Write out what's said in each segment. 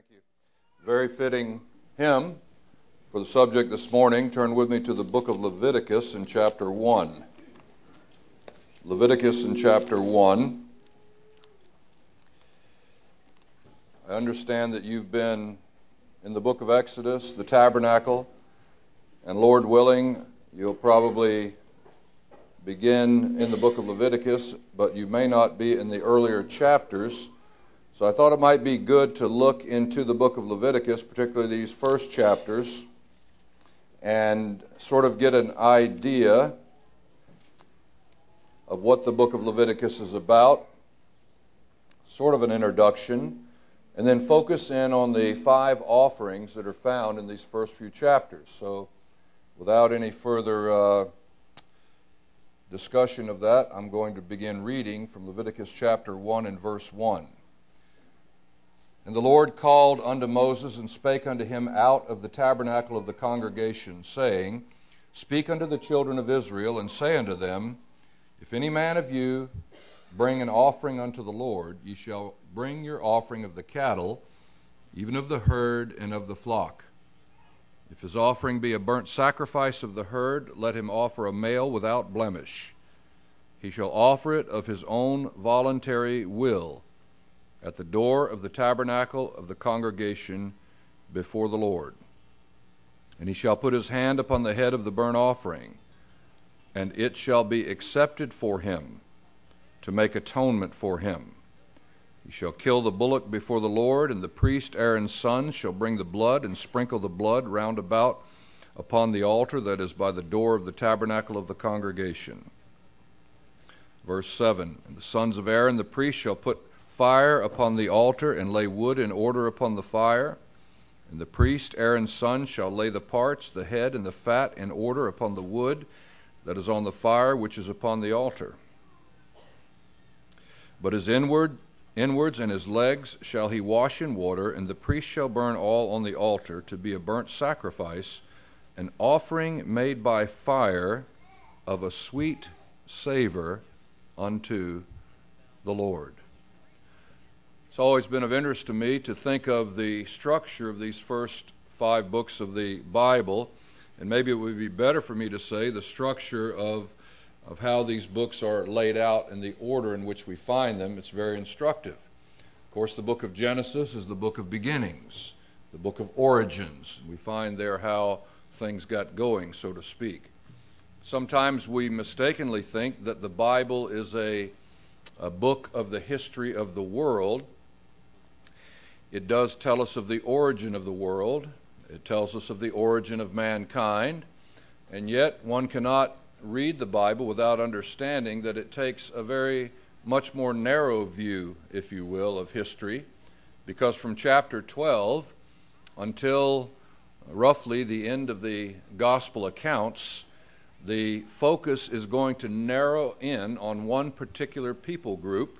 Thank you. Very fitting hymn for the subject this morning. Turn with me to the book of Leviticus in chapter 1. Leviticus in chapter 1. I understand that you've been in the book of Exodus, the tabernacle, and Lord willing, you'll probably begin in the book of Leviticus, but you may not be in the earlier chapters. So I thought it might be good to look into the book of Leviticus, particularly these first chapters, and sort of get an idea of what the book of Leviticus is about, sort of an introduction, and then focus in on the five offerings that are found in these first few chapters. So, without any further uh, discussion of that, I'm going to begin reading from Leviticus chapter 1 and verse 1. And the Lord called unto Moses and spake unto him out of the tabernacle of the congregation, saying, Speak unto the children of Israel, and say unto them, If any man of you bring an offering unto the Lord, ye shall bring your offering of the cattle, even of the herd and of the flock. If his offering be a burnt sacrifice of the herd, let him offer a male without blemish. He shall offer it of his own voluntary will at the door of the tabernacle of the congregation before the Lord. And he shall put his hand upon the head of the burnt offering, and it shall be accepted for him to make atonement for him. He shall kill the bullock before the Lord, and the priest Aaron's son shall bring the blood and sprinkle the blood round about upon the altar that is by the door of the tabernacle of the congregation. Verse 7 And the sons of Aaron the priest shall put fire upon the altar and lay wood in order upon the fire. And the priest, Aaron's son, shall lay the parts, the head, and the fat in order upon the wood that is on the fire which is upon the altar. But his inward, inwards and his legs shall he wash in water, and the priest shall burn all on the altar to be a burnt sacrifice, an offering made by fire of a sweet savor unto the Lord. It's always been of interest to me to think of the structure of these first five books of the Bible, and maybe it would be better for me to say the structure of, of how these books are laid out and the order in which we find them. It's very instructive. Of course, the book of Genesis is the book of beginnings, the book of origins. We find there how things got going, so to speak. Sometimes we mistakenly think that the Bible is a, a book of the history of the world it does tell us of the origin of the world, it tells us of the origin of mankind, and yet one cannot read the Bible without understanding that it takes a very much more narrow view, if you will, of history, because from chapter 12 until roughly the end of the gospel accounts, the focus is going to narrow in on one particular people group,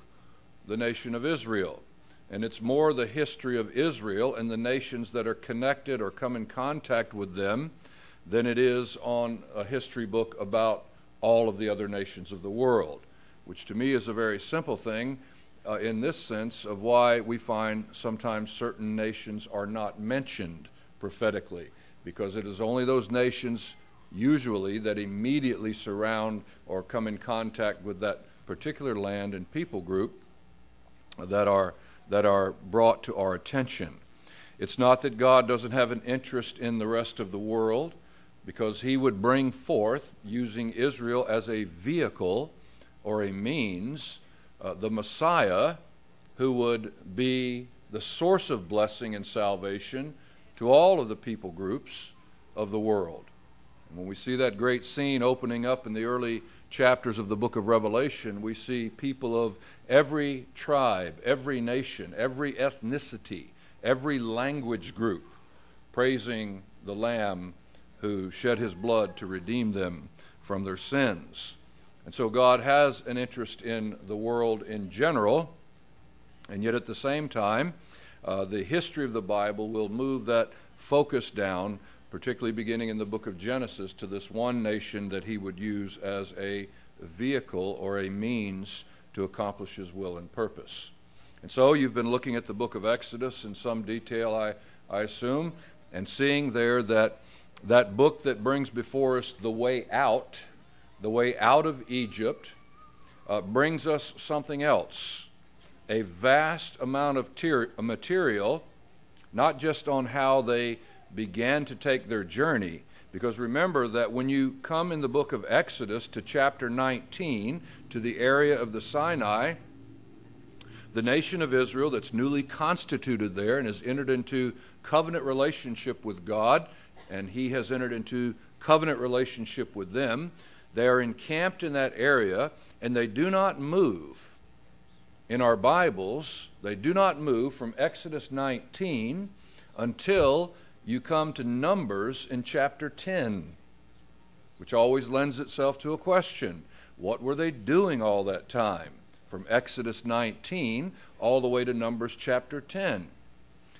the nation of Israel and it's more the history of Israel and the nations that are connected or come in contact with them than it is on a history book about all of the other nations of the world, which to me is a very simple thing uh, in this sense of why we find sometimes certain nations are not mentioned prophetically, because it is only those nations usually that immediately surround or come in contact with that particular land and people group that are that are brought to our attention. It's not that God doesn't have an interest in the rest of the world, because He would bring forth, using Israel as a vehicle or a means, uh, the Messiah who would be the source of blessing and salvation to all of the people groups of the world. When we see that great scene opening up in the early chapters of the book of Revelation, we see people of every tribe, every nation, every ethnicity, every language group praising the Lamb who shed his blood to redeem them from their sins. And so God has an interest in the world in general, and yet at the same time, uh, the history of the Bible will move that focus down particularly beginning in the book of Genesis, to this one nation that he would use as a vehicle or a means to accomplish his will and purpose. And so you've been looking at the book of Exodus in some detail, I, I assume, and seeing there that that book that brings before us the way out, the way out of Egypt, uh, brings us something else a vast amount of ter- material, not just on how they began to take their journey. Because remember that when you come in the book of Exodus to chapter 19, to the area of the Sinai, the nation of Israel that's newly constituted there and has entered into covenant relationship with God, and He has entered into covenant relationship with them. They are encamped in that area, and they do not move in our Bibles, they do not move from Exodus 19 until you come to Numbers in chapter 10, which always lends itself to a question What were they doing all that time? From Exodus 19 all the way to Numbers chapter 10.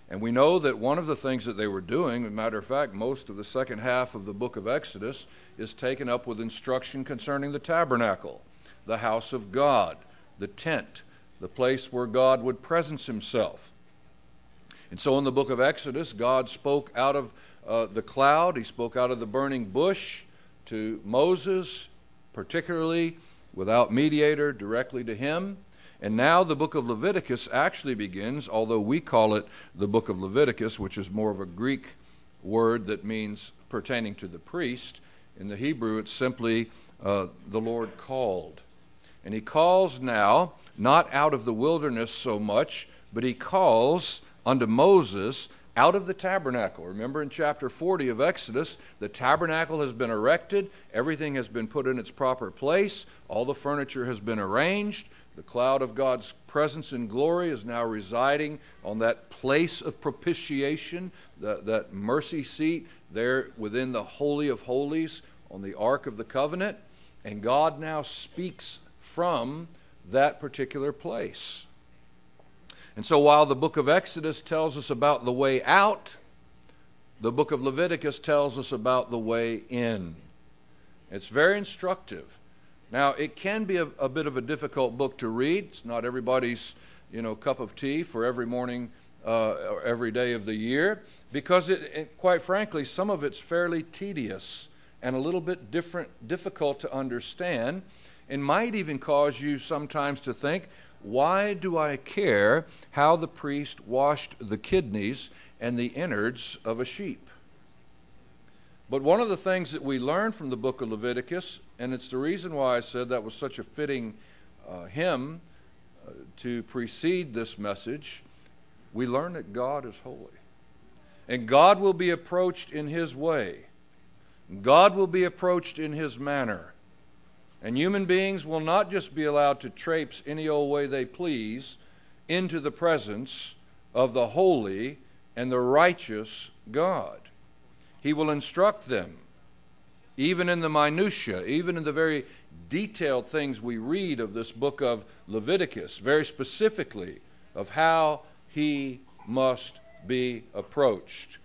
And we know that one of the things that they were doing, as a matter of fact, most of the second half of the book of Exodus is taken up with instruction concerning the tabernacle, the house of God, the tent, the place where God would presence himself. And so in the book of Exodus, God spoke out of uh, the cloud, he spoke out of the burning bush to Moses, particularly without mediator, directly to him. And now the book of Leviticus actually begins, although we call it the book of Leviticus, which is more of a Greek word that means pertaining to the priest. In the Hebrew, it's simply uh, the Lord called. And he calls now not out of the wilderness so much, but he calls unto Moses out of the tabernacle. Remember in chapter 40 of Exodus, the tabernacle has been erected, everything has been put in its proper place, all the furniture has been arranged. The cloud of God's presence and glory is now residing on that place of propitiation, that, that mercy seat there within the Holy of Holies on the Ark of the Covenant. And God now speaks from that particular place. And so while the book of Exodus tells us about the way out, the book of Leviticus tells us about the way in. It's very instructive. Now, it can be a, a, bit of a difficult book to read. It's not everybody's, you know, cup of tea for every morning uh, or every day of the year because, it, it, quite frankly, some of it's fairly tedious and a little bit different, difficult to understand and might even cause you sometimes to think, why do I care how the priest washed the kidneys and the innards of a sheep? But one of the things that we learn from the book of Leviticus, and it's the reason why I said that was such a fitting uh, hymn uh, to precede this message, we learn that God is holy. And God will be approached in His way, God will be approached in His manner. And human beings will not just be allowed to traipse any old way they please into the presence of the holy and the righteous God. He will instruct them, even in the minutiae, even in the very detailed things we read of this book of Leviticus, very specifically of how he must be approached.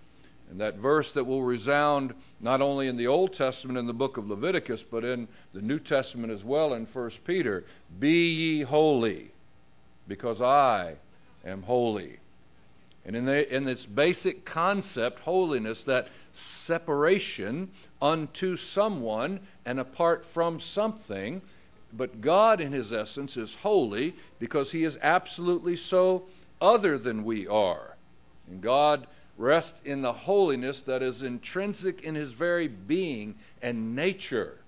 And that verse that will resound not only in the Old Testament in the book of Leviticus, but in the New Testament as well in 1 Peter Be ye holy, because I am holy. And in, the, in its basic concept, holiness, that separation unto someone and apart from something, but God in His essence is holy because He is absolutely so other than we are. And God rest in the holiness that is intrinsic in his very being and nature.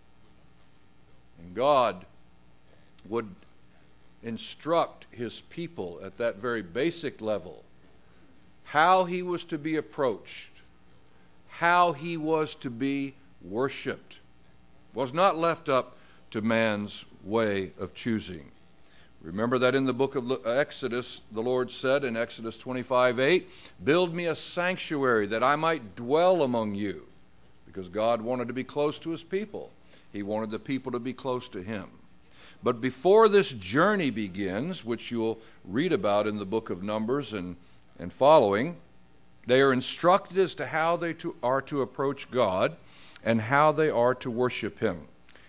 And God would instruct his people at that very basic level how he was to be approached, how he was to be worshiped, was not left up to man's way of choosing. Remember that in the book of uh, Exodus, the Lord said in Exodus 25 8, Build me a sanctuary that I might dwell among you. Because God wanted to be close to his people, he wanted the people to be close to him. But before this journey begins, which you'll read about in the book of Numbers and, and following, they are instructed as to how they to, are to approach God and how they are to worship him.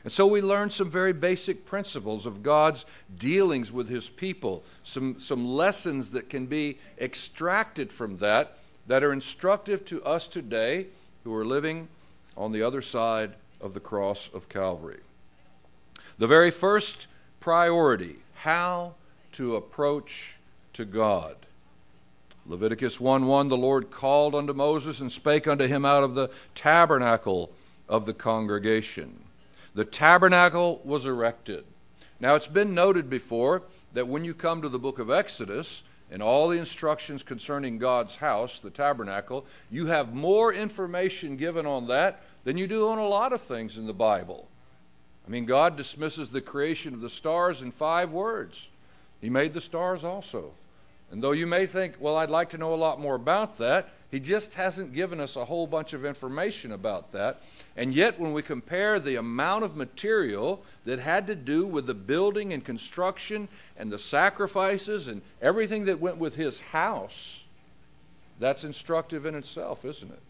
And so we learn some very basic principles of God's dealings with his people, some, some lessons that can be extracted from that that are instructive to us today who are living on the other side of the cross of Calvary. The very first priority how to approach to God. Leviticus 1 1 The Lord called unto Moses and spake unto him out of the tabernacle of the congregation. The tabernacle was erected. Now, it's been noted before that when you come to the book of Exodus and all the instructions concerning God's house, the tabernacle, you have more information given on that than you do on a lot of things in the Bible. I mean, God dismisses the creation of the stars in five words. He made the stars also. And though you may think, well, I'd like to know a lot more about that, he just hasn't given us a whole bunch of information about that. And yet, when we compare the amount of material that had to do with the building and construction and the sacrifices and everything that went with his house, that's instructive in itself, isn't it?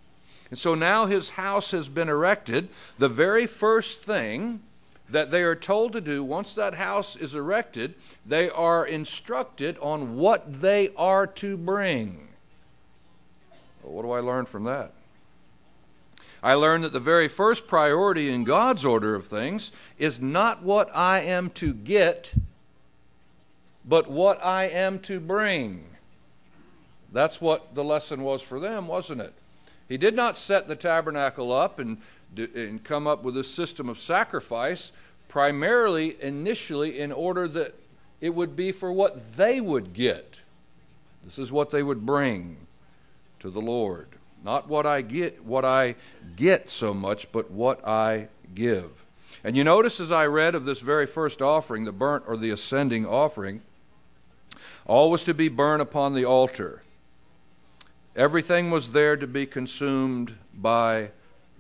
And so now his house has been erected. The very first thing that they are told to do once that house is erected, they are instructed on what they are to bring. Well, what do I learn from that? I learn that the very first priority in God's order of things is not what I am to get, but what I am to bring. That's what the lesson was for them, wasn't it? He did not set the tabernacle up and and come up with a system of sacrifice, primarily initially in order that it would be for what they would get. This is what they would bring to the Lord. Not what I get, what I get so much, but what I give. And you notice as I read of this very first offering, the burnt or the ascending offering, all was to be burned upon the altar. Everything was there to be consumed by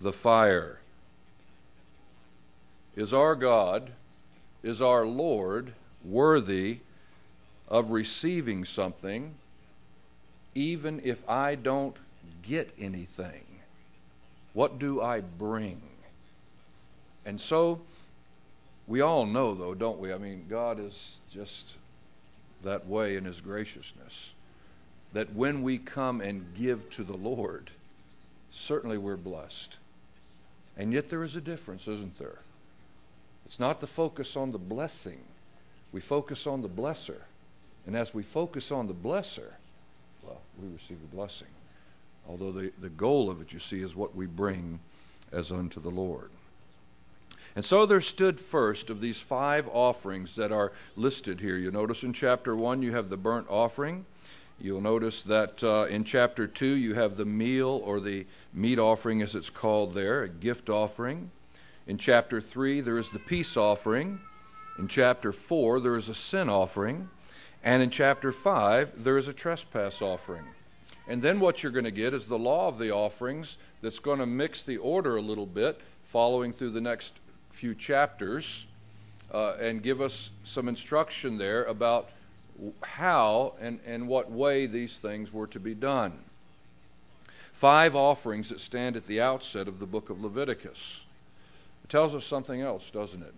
the fire. Is our God, is our Lord worthy of receiving something even if I don't get anything? What do I bring? And so, we all know, though, don't we? I mean, God is just that way in His graciousness. That when we come and give to the Lord, certainly we're blessed. And yet there is a difference, isn't there? It's not the focus on the blessing, we focus on the blesser. And as we focus on the blesser, well, we receive the blessing. Although the, the goal of it, you see, is what we bring as unto the Lord. And so there stood first of these five offerings that are listed here. You notice in chapter 1 you have the burnt offering. You'll notice that uh, in chapter 2 you have the meal or the meat offering, as it's called there, a gift offering. In chapter 3 there is the peace offering. In chapter 4 there is a sin offering. And in chapter 5 there is a trespass offering. And then what you're going to get is the law of the offerings that's going to mix the order a little bit, following through the next few chapters, uh, and give us some instruction there about how and, and what way these things were to be done. Five offerings that stand at the outset of the book of Leviticus. It tells us something else, doesn't it?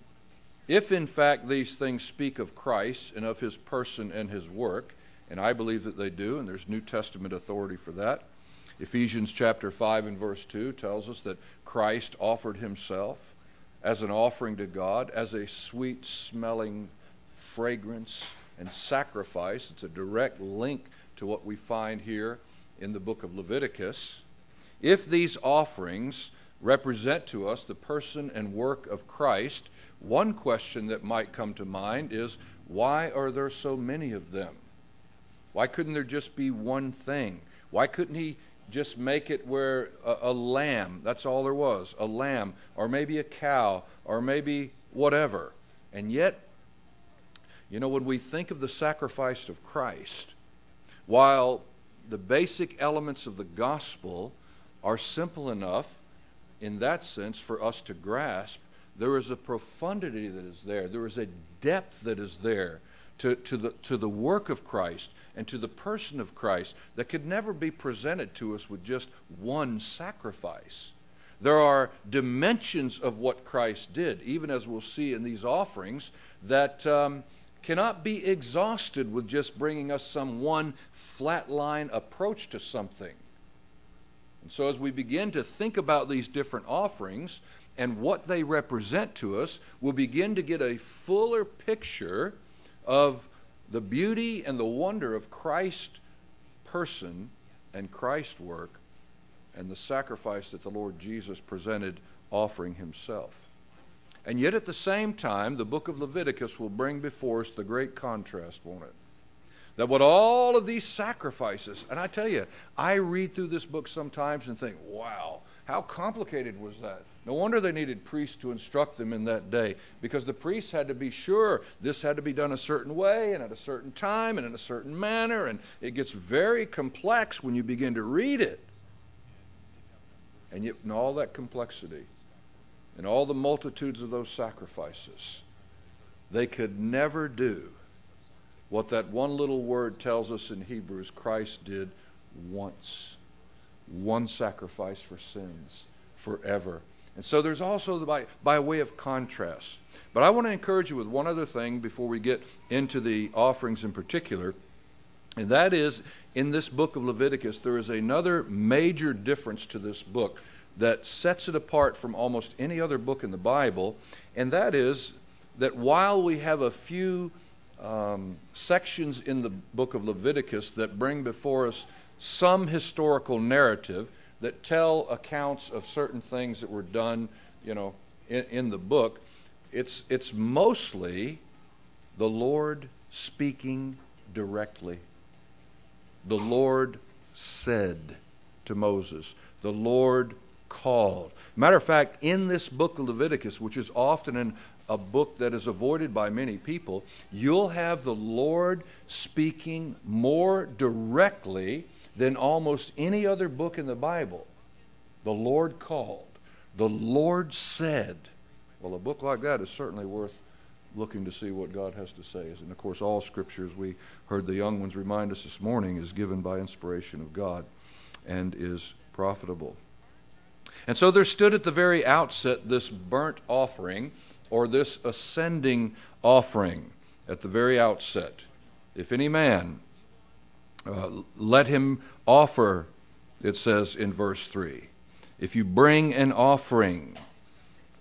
If in fact these things speak of Christ and of his person and his work, and I believe that they do, and there's New Testament authority for that. Ephesians chapter 5 and verse 2 tells us that Christ offered himself as an offering to God, as a sweet smelling fragrance and sacrifice. It's a direct link to what we find here in the book of Leviticus. If these offerings represent to us the person and work of Christ, one question that might come to mind is why are there so many of them? Why couldn't there just be one thing? Why couldn't he just make it where a, a, lamb, that's all there was, a lamb, or maybe a cow, or maybe whatever? And yet, you know, when we think of the sacrifice of Christ, while the basic elements of the gospel are simple enough in that sense for us to grasp, there is a profundity that is there. There is a depth that is there to, to, the, to the work of Christ and to the person of Christ that could never be presented to us with just one sacrifice. There are dimensions of what Christ did, even as we'll see in these offerings, that um, cannot be exhausted with just bringing us some one flatline approach to something. And so, as we begin to think about these different offerings and what they represent to us, we'll begin to get a fuller picture of the beauty and the wonder of Christ's person and Christ's work and the sacrifice that the Lord Jesus presented offering himself. And yet, at the same time, the book of Leviticus will bring before us the great contrast, won't it? That what all of these sacrifices, and I tell you, I read through this book sometimes and think, wow, how complicated was that? No wonder they needed priests to instruct them in that day because the priests had to be sure this had to be done a certain way and at a certain time and in a certain manner. And it gets very complex when you begin to read it. And yet, in all that complexity and all the multitudes of those sacrifices, they could never do what that one little word tells us in Hebrews Christ did once. One sacrifice for sins forever. And so there's also the by, by way of contrast. But I want to encourage you with one other thing before we get into the offerings in particular. And that is, in this book of Leviticus, there is another major difference to this book that sets it apart from almost any other book in the Bible. And that is that while we have a few um, sections in the book of Leviticus that bring before us some historical narrative that tell accounts of certain things that were done, you know, in, in the book. It's, it's mostly the Lord speaking directly. The Lord said to Moses, the Lord called. Matter of fact, in this book of Leviticus, which is often in a book that is avoided by many people, you'll have the Lord speaking more directly than almost any other book in the Bible. The Lord called, the Lord said. Well, a book like that is certainly worth looking to see what God has to say. And of course, all scriptures we heard the young ones remind us this morning is given by inspiration of God and is profitable. And so there stood at the very outset this burnt offering or this ascending offering at the very outset. If any man, uh, let him offer, it says in verse 3. If you bring an offering,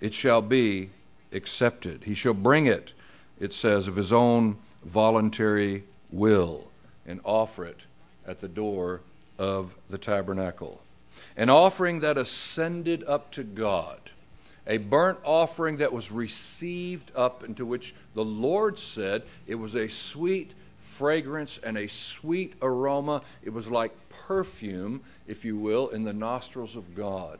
it shall be accepted. He shall bring it, it says, of his own voluntary will and offer it at the door of the tabernacle. An offering that ascended up to God a burnt offering that was received up into which the Lord said it was a sweet fragrance and a sweet aroma. It was like perfume, if you will, in the nostrils of God.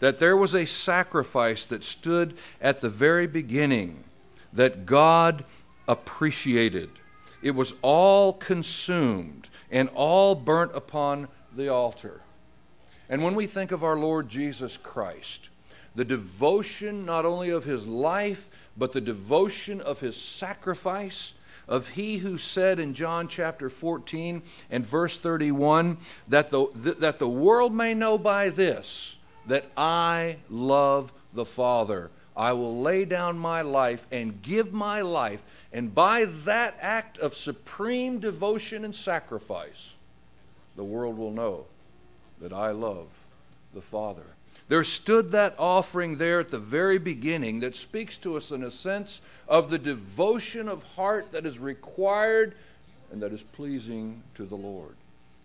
That there was a sacrifice that stood at the very beginning that God appreciated. It was all consumed and all burnt upon the altar. And when we think of our Lord Jesus Christ, the devotion not only of his life, but the devotion of his sacrifice, of he who said in John chapter 14 and verse 31 that the, that the world may know by this that I love the Father. I will lay down my life and give my life. And by that act of supreme devotion and sacrifice, the world will know that I love the Father. There stood that offering there at the very beginning that speaks to us in a sense of the devotion of heart that is required and that is pleasing to the Lord.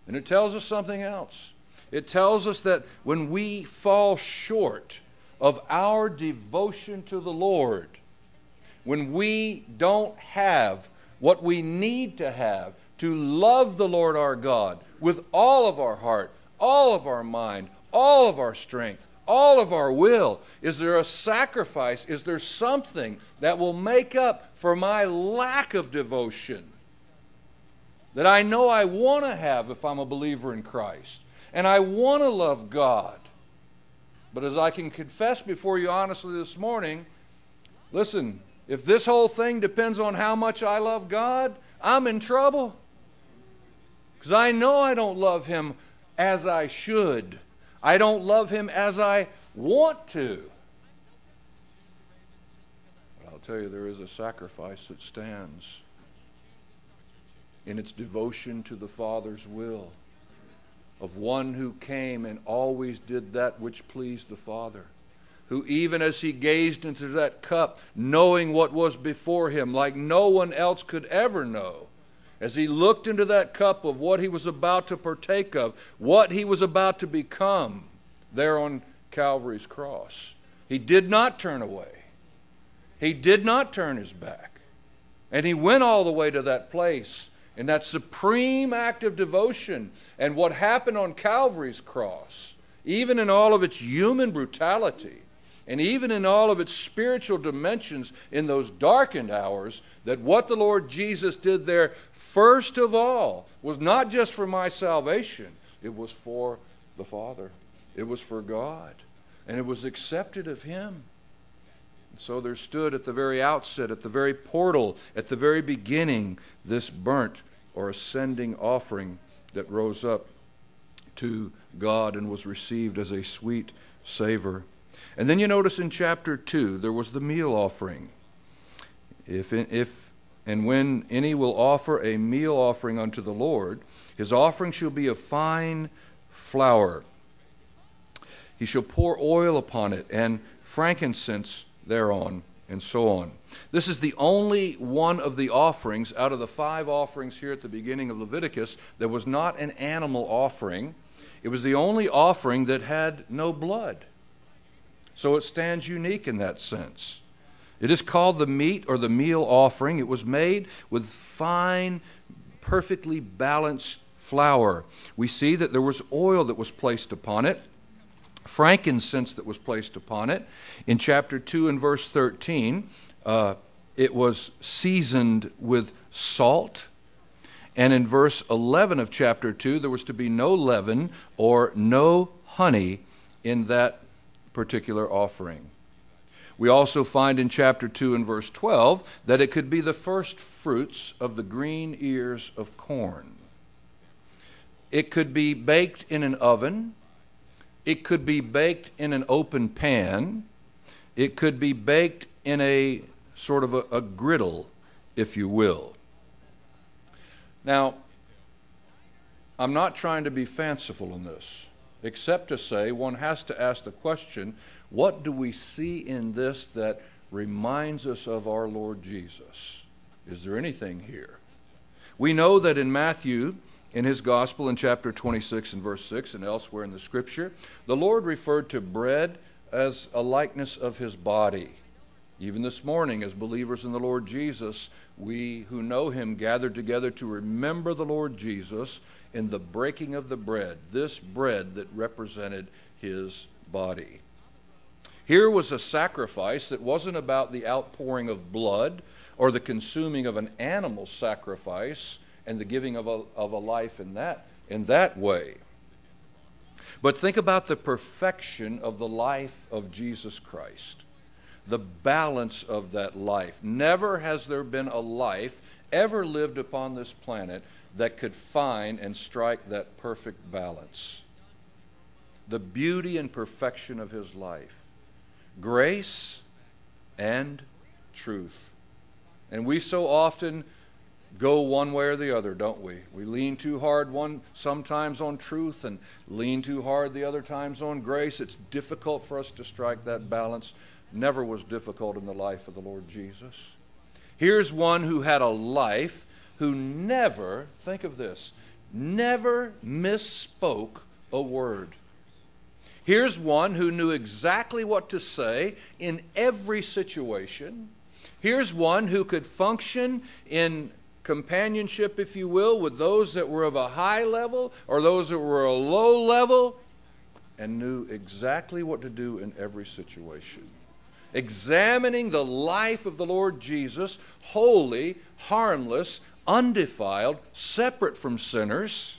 And it tells us something else. It tells us that when we fall short of our devotion to the Lord, when we don't have what we need to have to love the Lord our God with all of our heart, all of our mind, all of our strength, all of our will? Is there a sacrifice? Is there something that will make up for my lack of devotion that I know I want to have if I'm a believer in Christ? And I want to love God. But as I can confess before you honestly this morning, listen, if this whole thing depends on how much I love God, I'm in trouble. Because I know I don't love Him as I should. I don't love him as I want to. But I'll tell you, there is a sacrifice that stands in its devotion to the Father's will, of one who came and always did that which pleased the Father who, even as he gazed into that cup, knowing what was before him, like no one else could ever know, as he looked into that cup of what he was about to partake of, what he was about to become there on Calvary's cross, he did not turn away. He did not turn his back. And he went all the way to that place in that supreme act of devotion. And what happened on Calvary's cross, even in all of its human brutality, and even in all of its spiritual dimensions in those darkened hours, that what the Lord Jesus did there, first of all, was not just for my salvation, it was for the Father, it was for God, and it was accepted of Him. So there stood at the very outset, at the very portal, at the very beginning, this burnt or ascending offering that rose up to God and was received as a sweet savor. And then you notice in chapter 2, there was the meal offering. If, if and when any will offer a meal offering unto the Lord, his offering shall be of fine flour. He shall pour oil upon it and frankincense thereon, and so on. This is the only one of the offerings out of the five offerings here at the beginning of Leviticus that was not an animal offering. It was the only offering that had no blood. So it stands unique in that sense. It is called the meat or the meal offering. It was made with fine, perfectly balanced flour. We see that there was oil that was placed upon it, frankincense that was placed upon it. In chapter 2 and verse 13, uh, it was seasoned with salt. And in verse 11 of chapter 2, there was to be no leaven or no honey in that particular offering. We also find in chapter 2 and verse 12 that it could be the first fruits of the green ears of corn. It could be baked in an oven. It could be baked in an open pan. It could be baked in a sort of a, a griddle, if you will. Now, I'm not trying to be fanciful in this except to say one has to ask the question what do we see in this that reminds us of our Lord Jesus? Is there anything here? We know that in Matthew, in his gospel in chapter 26 and verse 6 and elsewhere in the scripture, the Lord referred to bread as a likeness of his body. Even this morning, as believers in the Lord Jesus, we who know him gathered together to remember the Lord Jesus in the breaking of the bread, this bread that represented his body. Here was a sacrifice that wasn't about the outpouring of blood or the consuming of an animal sacrifice and the giving of a, of a life in that, in that way. But think about the perfection of the life of Jesus Christ the balance of that life. Never has there been a life ever lived upon this planet that could find and strike that perfect balance. The beauty and perfection of his life, grace and truth. And we so often go one way or the other, don't we? We lean too hard one sometimes on truth and lean too hard the other times on grace. It's difficult for us to strike that balance never was difficult in the life of the Lord Jesus. Here's one who had a life who never, think of this, never misspoke a word. Here's one who knew exactly what to say in every situation. Here's one who could function in companionship, if you will, with those that were of a high level or those that were a low level and knew exactly what to do in every situation examining the life of the Lord Jesus, holy, harmless, undefiled, separate from sinners,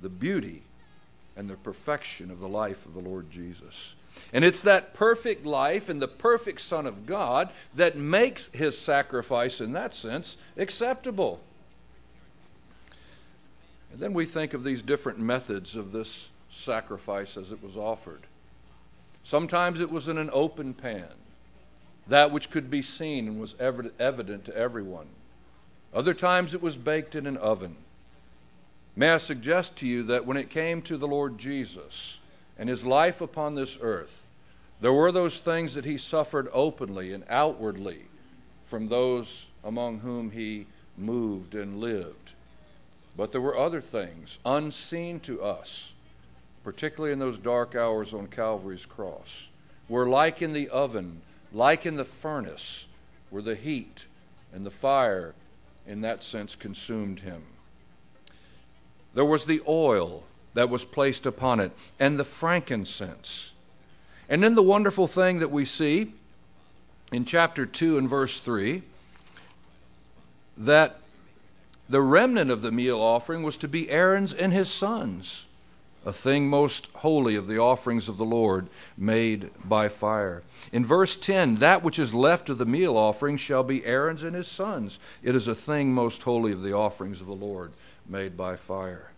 the beauty and the perfection of the life of the Lord Jesus. And it's that perfect life and the perfect Son of God that makes his sacrifice, in that sense, acceptable. And then we think of these different methods of this sacrifice as it was offered. Sometimes it was in an open pan, that which could be seen and was evident to everyone. Other times it was baked in an oven. May I suggest to you that when it came to the Lord Jesus and his life upon this earth, there were those things that he suffered openly and outwardly from those among whom he moved and lived. But there were other things unseen to us, particularly in those dark hours on Calvary's cross, where, like in the oven, like in the furnace, where the heat and the fire, in that sense, consumed him. There was the oil that was placed upon it, and the frankincense and then the wonderful thing that we see in chapter 2 and verse 3 that the remnant of the meal offering was to be Aaron's and his sons, a thing most holy of the offerings of the Lord made by fire. In verse 10, that which is left of the meal offering shall be Aaron's and his sons. It is a thing most holy of the offerings of the Lord made by fire.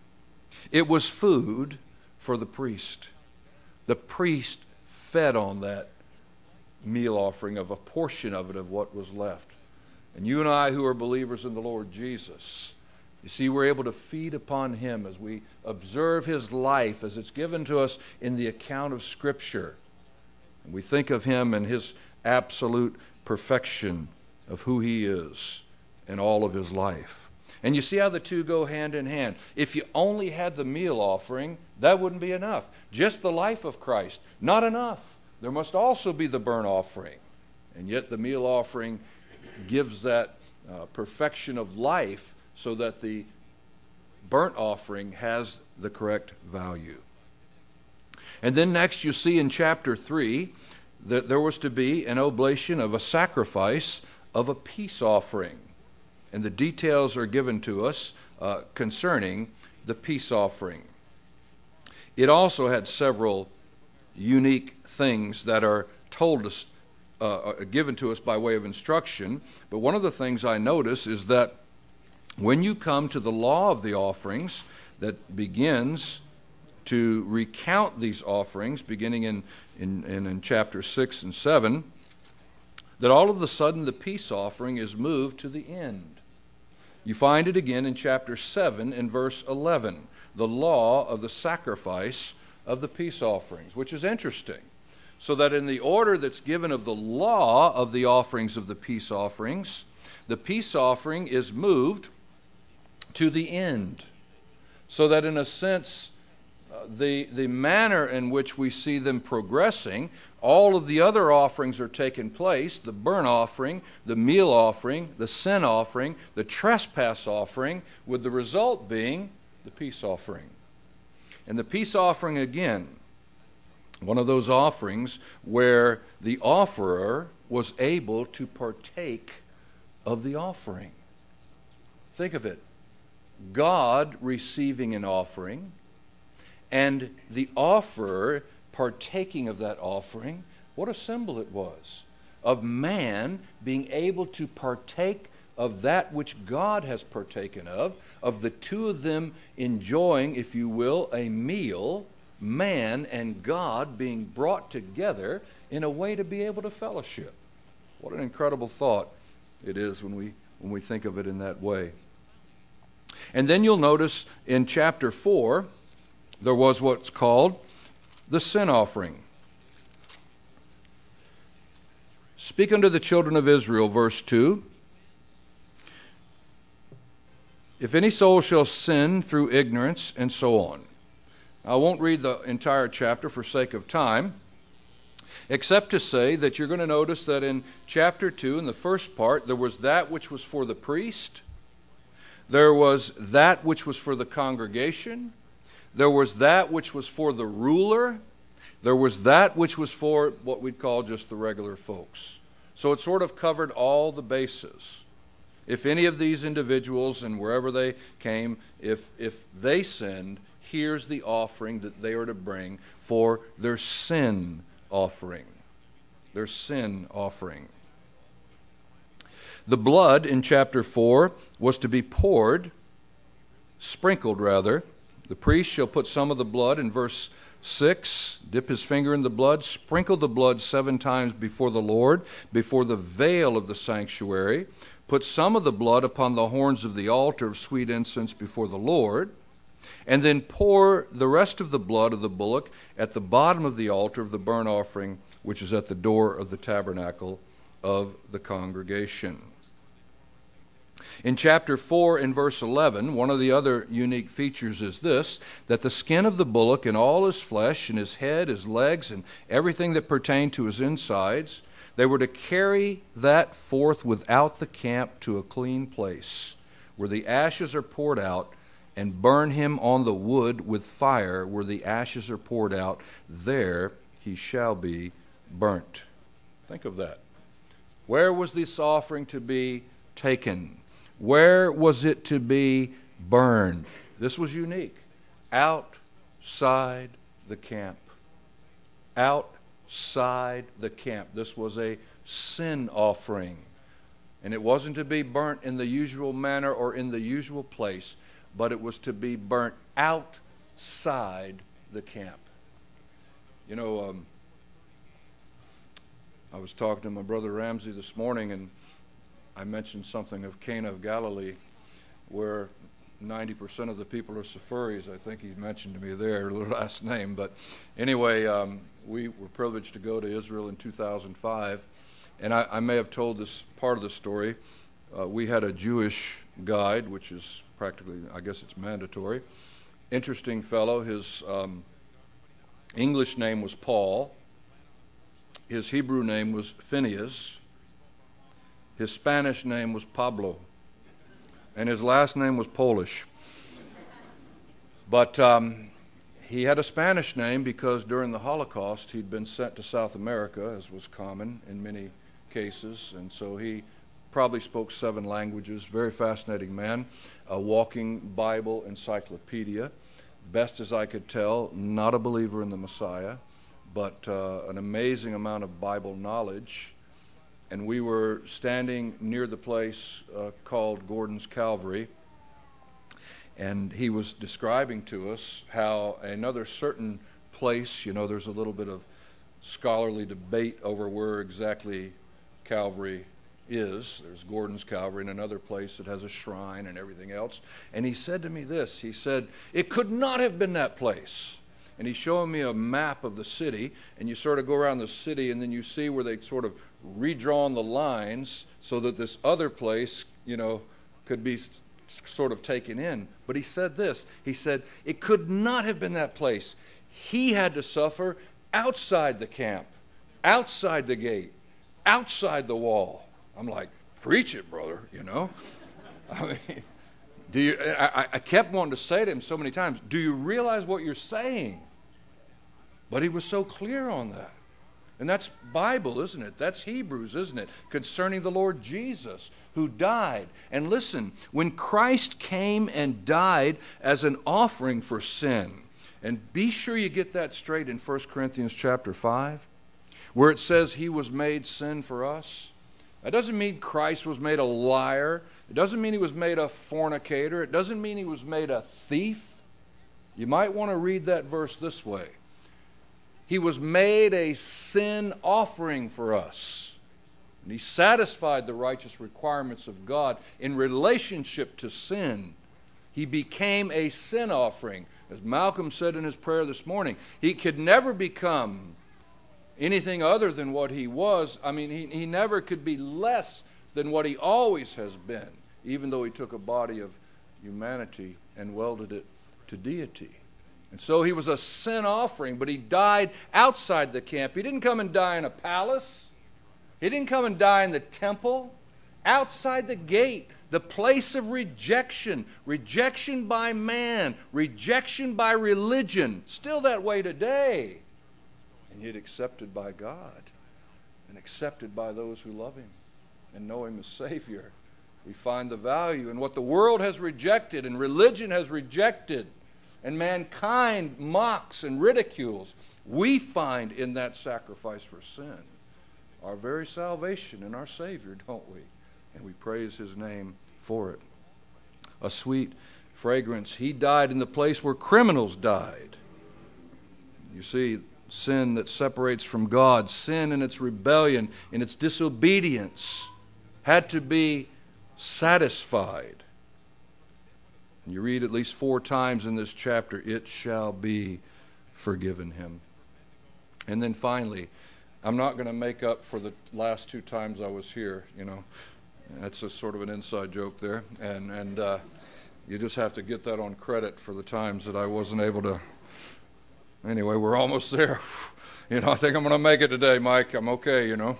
It was food for the priest. The priest fed on that meal offering of a portion of it of what was left. And you and I, who are believers in the Lord Jesus, you see, we're able to feed upon him as we observe his life as it's given to us in the account of Scripture. And we think of him and his absolute perfection of who he is in all of his life. And you see how the two go hand in hand. If you only had the meal offering, that wouldn't be enough. Just the life of Christ, not enough. There must also be the burnt offering. And yet the meal offering gives that uh, perfection of life so that the burnt offering has the correct value. And then next you see in chapter 3 that there was to be an oblation of a sacrifice of a peace offering. And the details are given to us uh, concerning the peace offering. It also had several unique things that are told us, uh, uh, given to us by way of instruction. But one of the things I notice is that when you come to the law of the offerings that begins to recount these offerings, beginning in, in, in, in chapter 6 and 7, that all of a sudden the peace offering is moved to the end. You find it again in chapter 7 in verse 11 the law of the sacrifice of the peace offerings, which is interesting. So that in the order that's given of the law of the offerings of the peace offerings, the peace offering is moved to the end. So that in a sense, uh, the, the manner in which we see them progressing, all of the other offerings are taking place the burnt offering, the meal offering, the sin offering, the trespass offering, with the result being the peace offering. And the peace offering, again, one of those offerings where the offerer was able to partake of the offering. Think of it God receiving an offering, and the offerer partaking of that offering. What a symbol it was of man being able to partake of that which God has partaken of, of the two of them enjoying, if you will, a meal, man and God being brought together in a way to be able to fellowship. What an incredible thought it is when we, when we think of it in that way. And then you'll notice in chapter 4, there was what's called the sin offering. Speak unto the children of Israel, verse 2. If any soul shall sin through ignorance, and so on. I won't read the entire chapter for sake of time, except to say that you're going to notice that in chapter 2, in the first part, there was that which was for the priest, there was that which was for the congregation, there was that which was for the ruler, there was that which was for what we'd call just the regular folks. So it sort of covered all the bases if any of these individuals and wherever they came, if, if they sinned, here's the offering that they are to bring for their sin offering. Their sin offering. The blood in chapter 4 was to be poured, sprinkled rather, The priest shall put some of the blood in verse 6, dip his finger in the blood, sprinkle the blood seven times before the Lord, before the veil of the sanctuary. Put some of the blood upon the horns of the altar of sweet incense before the Lord, and then pour the rest of the blood of the bullock at the bottom of the altar of the burnt offering, which is at the door of the tabernacle of the congregation. In chapter 4, in verse 11, one of the other unique features is this that the skin of the bullock and all his flesh, and his head, his legs, and everything that pertained to his insides, they were to carry that forth without the camp to a clean place, where the ashes are poured out, and burn him on the wood with fire, where the ashes are poured out. There he shall be burnt. Think of that. Where was this offering to be taken? Where was it to be burned? This was unique. Outside the camp. Outside the camp. This was a sin offering. And it wasn't to be burnt in the usual manner or in the usual place, but it was to be burnt outside the camp. You know, um, I was talking to my brother Ramsey this morning, and I mentioned something of Cana of Galilee, where 90% of the people are Sephuris. I think he mentioned to me there, their last name. But anyway, um, we were privileged to go to Israel in 2005. And I, I may have told this part of the story. Uh, we had a Jewish guide, which is practically, I guess it's mandatory. Interesting fellow. His um, English name was Paul, his Hebrew name was Phineas. His Spanish name was Pablo, and his last name was Polish. But um, he had a Spanish name because during the Holocaust he'd been sent to South America, as was common in many cases, and so he probably spoke seven languages. Very fascinating man, a walking Bible encyclopedia. Best as I could tell, not a believer in the Messiah, but uh, an amazing amount of Bible knowledge and we were standing near the place uh, called Gordon's Calvary, and he was describing to us how another certain place, you know, there's a little bit of scholarly debate over where exactly Calvary is. There's Gordon's Calvary and another place that has a shrine and everything else. And he said to me this He said, It could not have been that place and he's showing me a map of the city, and you sort of go around the city, and then you see where they sort of redrawn the lines so that this other place, you know, could be sort of taken in. But he said this He said, It could not have been that place. He had to suffer outside the camp, outside the gate, outside the wall. I'm like, Preach it, brother, you know? I mean, do you, I, I kept wanting to say to him so many times, Do you realize what you're saying? But he was so clear on that. And that's Bible, isn't it? That's Hebrews, isn't it? Concerning the Lord Jesus who died. And listen, when Christ came and died as an offering for sin, and be sure you get that straight in 1 Corinthians chapter 5, where it says he was made sin for us. That doesn't mean Christ was made a liar. It doesn't mean he was made a fornicator. It doesn't mean he was made a thief. You might want to read that verse this way he was made a sin offering for us. And he satisfied the righteous requirements of God in relationship to sin. He became a sin offering. As Malcolm said in his prayer this morning, he could never become anything other than what he was. I mean, he, he never could be less than what he always has been, even though he took a body of humanity and welded it to deity. And so he was a sin offering, but he died outside the camp. He didn't come and die in a palace, he didn't come and die in the temple. Outside the gate, the place of rejection, rejection by man, rejection by religion, still that way today, and yet accepted by God and accepted by those who love Him and know Him as Savior. We find the value in what the world has rejected and religion has rejected and mankind mocks and ridicules, we find in that sacrifice for sin our very salvation and our Savior, don't we? And we praise His name for it. A sweet fragrance. He died in the place where criminals died. You see, sin that separates from God, sin in its rebellion, in its disobedience, had to be satisfied. And you read at least four times in this chapter, it shall be forgiven him. And then finally, I'm not going to make up for the last two times I was here, you know. That's a sort of an inside joke there. And, and uh, you just have to get that on credit for the times that I wasn't able to. Anyway, we're almost there. You know, I think I'm going to make it today, Mike. I'm okay, you know.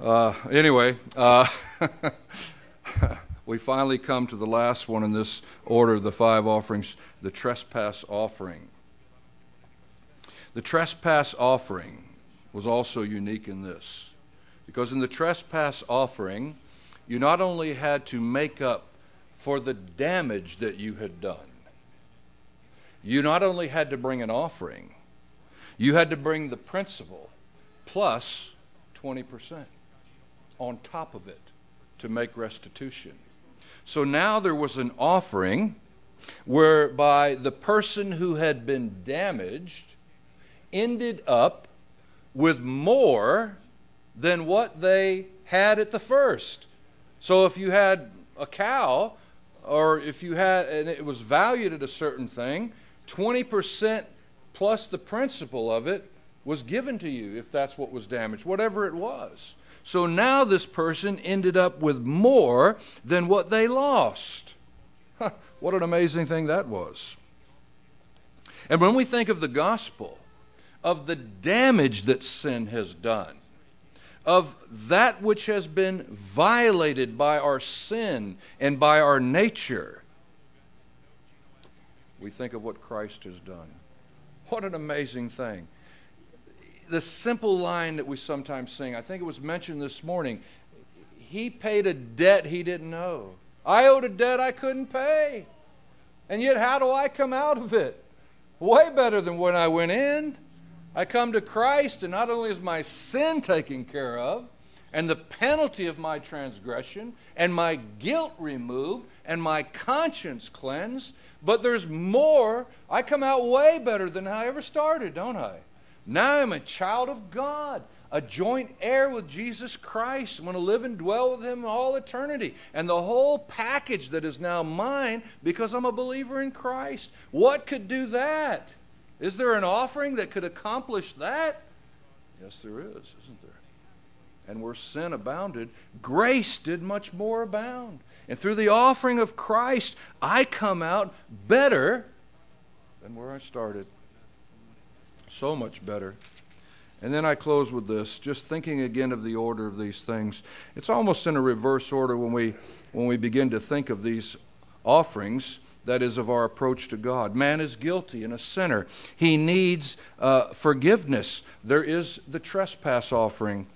Uh, anyway, uh, we finally come to the last one in this order of the five offerings the trespass offering. The trespass offering was also unique in this, because in the trespass offering, you not only had to make up for the damage that you had done, you not only had to bring an offering, you had to bring the principal plus 20% on top of it to make restitution. So now there was an offering whereby the person who had been damaged ended up with more than what they had at the first. So if you had a cow, or if you had, and it was valued at a certain thing, 20% plus the principal of it was given to you if that's what was damaged, whatever it was. So now this person ended up with more than what they lost. Huh, what an amazing thing that was. And when we think of the gospel, of the damage that sin has done, of that which has been violated by our sin and by our nature, we think of what Christ has done. What an amazing thing the simple line that we sometimes sing, I think it was mentioned this morning. He paid a debt he didn't know. I owed a debt I couldn't pay. And yet, how do I come out of it? Way better than when I went in. I come to Christ, and not only is my sin taken care of, and the penalty of my transgression, and my guilt removed, and my conscience cleansed, but there's more. I come out way better than I ever started, don't I? Now I'm a child of God, a joint heir with Jesus Christ. I'm going to live and dwell with Him all eternity. And the whole package that is now mine because I'm a believer in Christ. What could do that? Is there an offering that could accomplish that? Yes, there is, isn't there? And where sin abounded, grace did much more abound. And through the offering of Christ, I come out better than where I started so much better. And then I close with this, just thinking again of the order of these things. It's almost in a reverse order when we when we begin to think of these offerings that is of our approach to God. Man is guilty and a sinner. He needs uh, forgiveness. There is the trespass offering.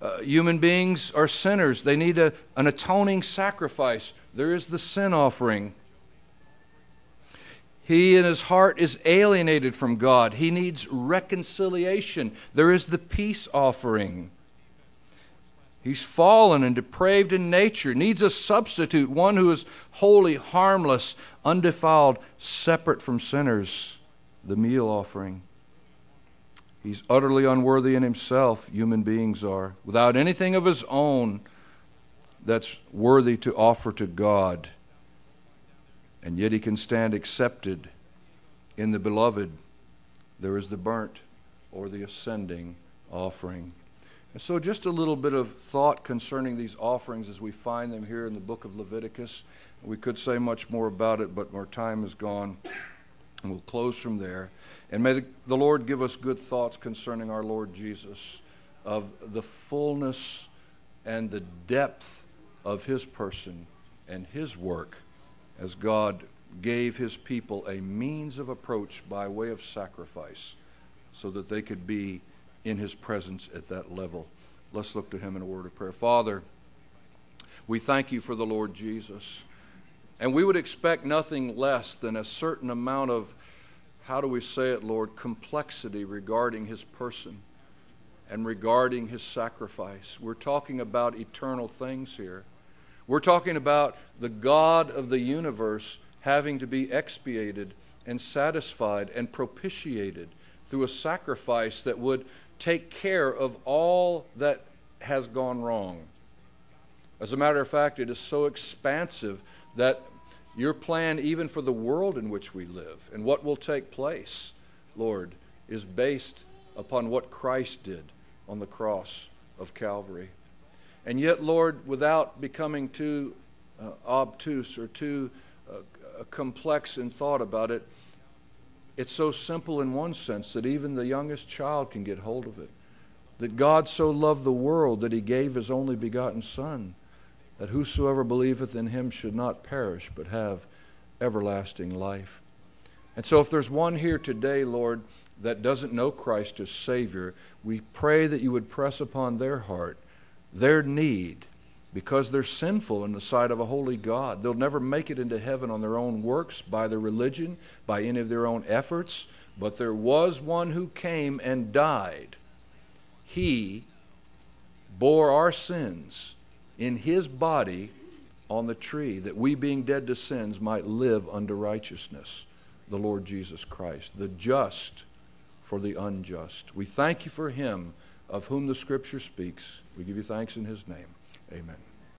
Uh, human beings are sinners. They need a, an atoning sacrifice. There is the sin offering. He in his heart is alienated from God. He needs reconciliation. There is the peace offering. He's fallen and depraved in nature, needs a substitute, one who is holy, harmless, undefiled, separate from sinners, the meal offering. He's utterly unworthy in himself, human beings are, without anything of his own that's worthy to offer to God and yet he can stand accepted in the beloved. There is the burnt or the ascending offering. And so, just a little bit of thought concerning these offerings as we find them here in the book of Leviticus. We could say much more about it, but our time is gone. And we'll close from there. And may the, Lord give us good thoughts concerning our Lord Jesus, of the fullness and the depth of his person and his work as God gave his people a means of approach by way of sacrifice so that they could be in his presence at that level. Let's look to him in a word of prayer. Father, we thank you for the Lord Jesus. And we would expect nothing less than a certain amount of, how do we say it, Lord, complexity regarding his person and regarding his sacrifice. We're talking about eternal things here. We're talking about the God of the universe having to be expiated and satisfied and propitiated through a sacrifice that would take care of all that has gone wrong. As a matter of fact, it is so expansive that your plan, even for the world in which we live and what will take place, Lord, is based upon what Christ did on the cross of Calvary. And yet, Lord, without becoming too uh, obtuse or too uh, complex in thought about it, it's so simple in one sense that even the youngest child can get hold of it. That God so loved the world that he gave his only begotten Son, that whosoever believeth in him should not perish, but have everlasting life. And so, if there's one here today, Lord, that doesn't know Christ as Savior, we pray that you would press upon their heart their need because they're sinful in the sight of a holy God. They'll never make it into heaven on their own works, by their religion, by any of their own efforts. But there was one who came and died. He bore our sins in his body on the tree, that we, being dead to sins, might live unto righteousness. The Lord Jesus Christ, the just for the unjust. We thank you for him of whom the Scripture speaks. We give you thanks in his name. Amen.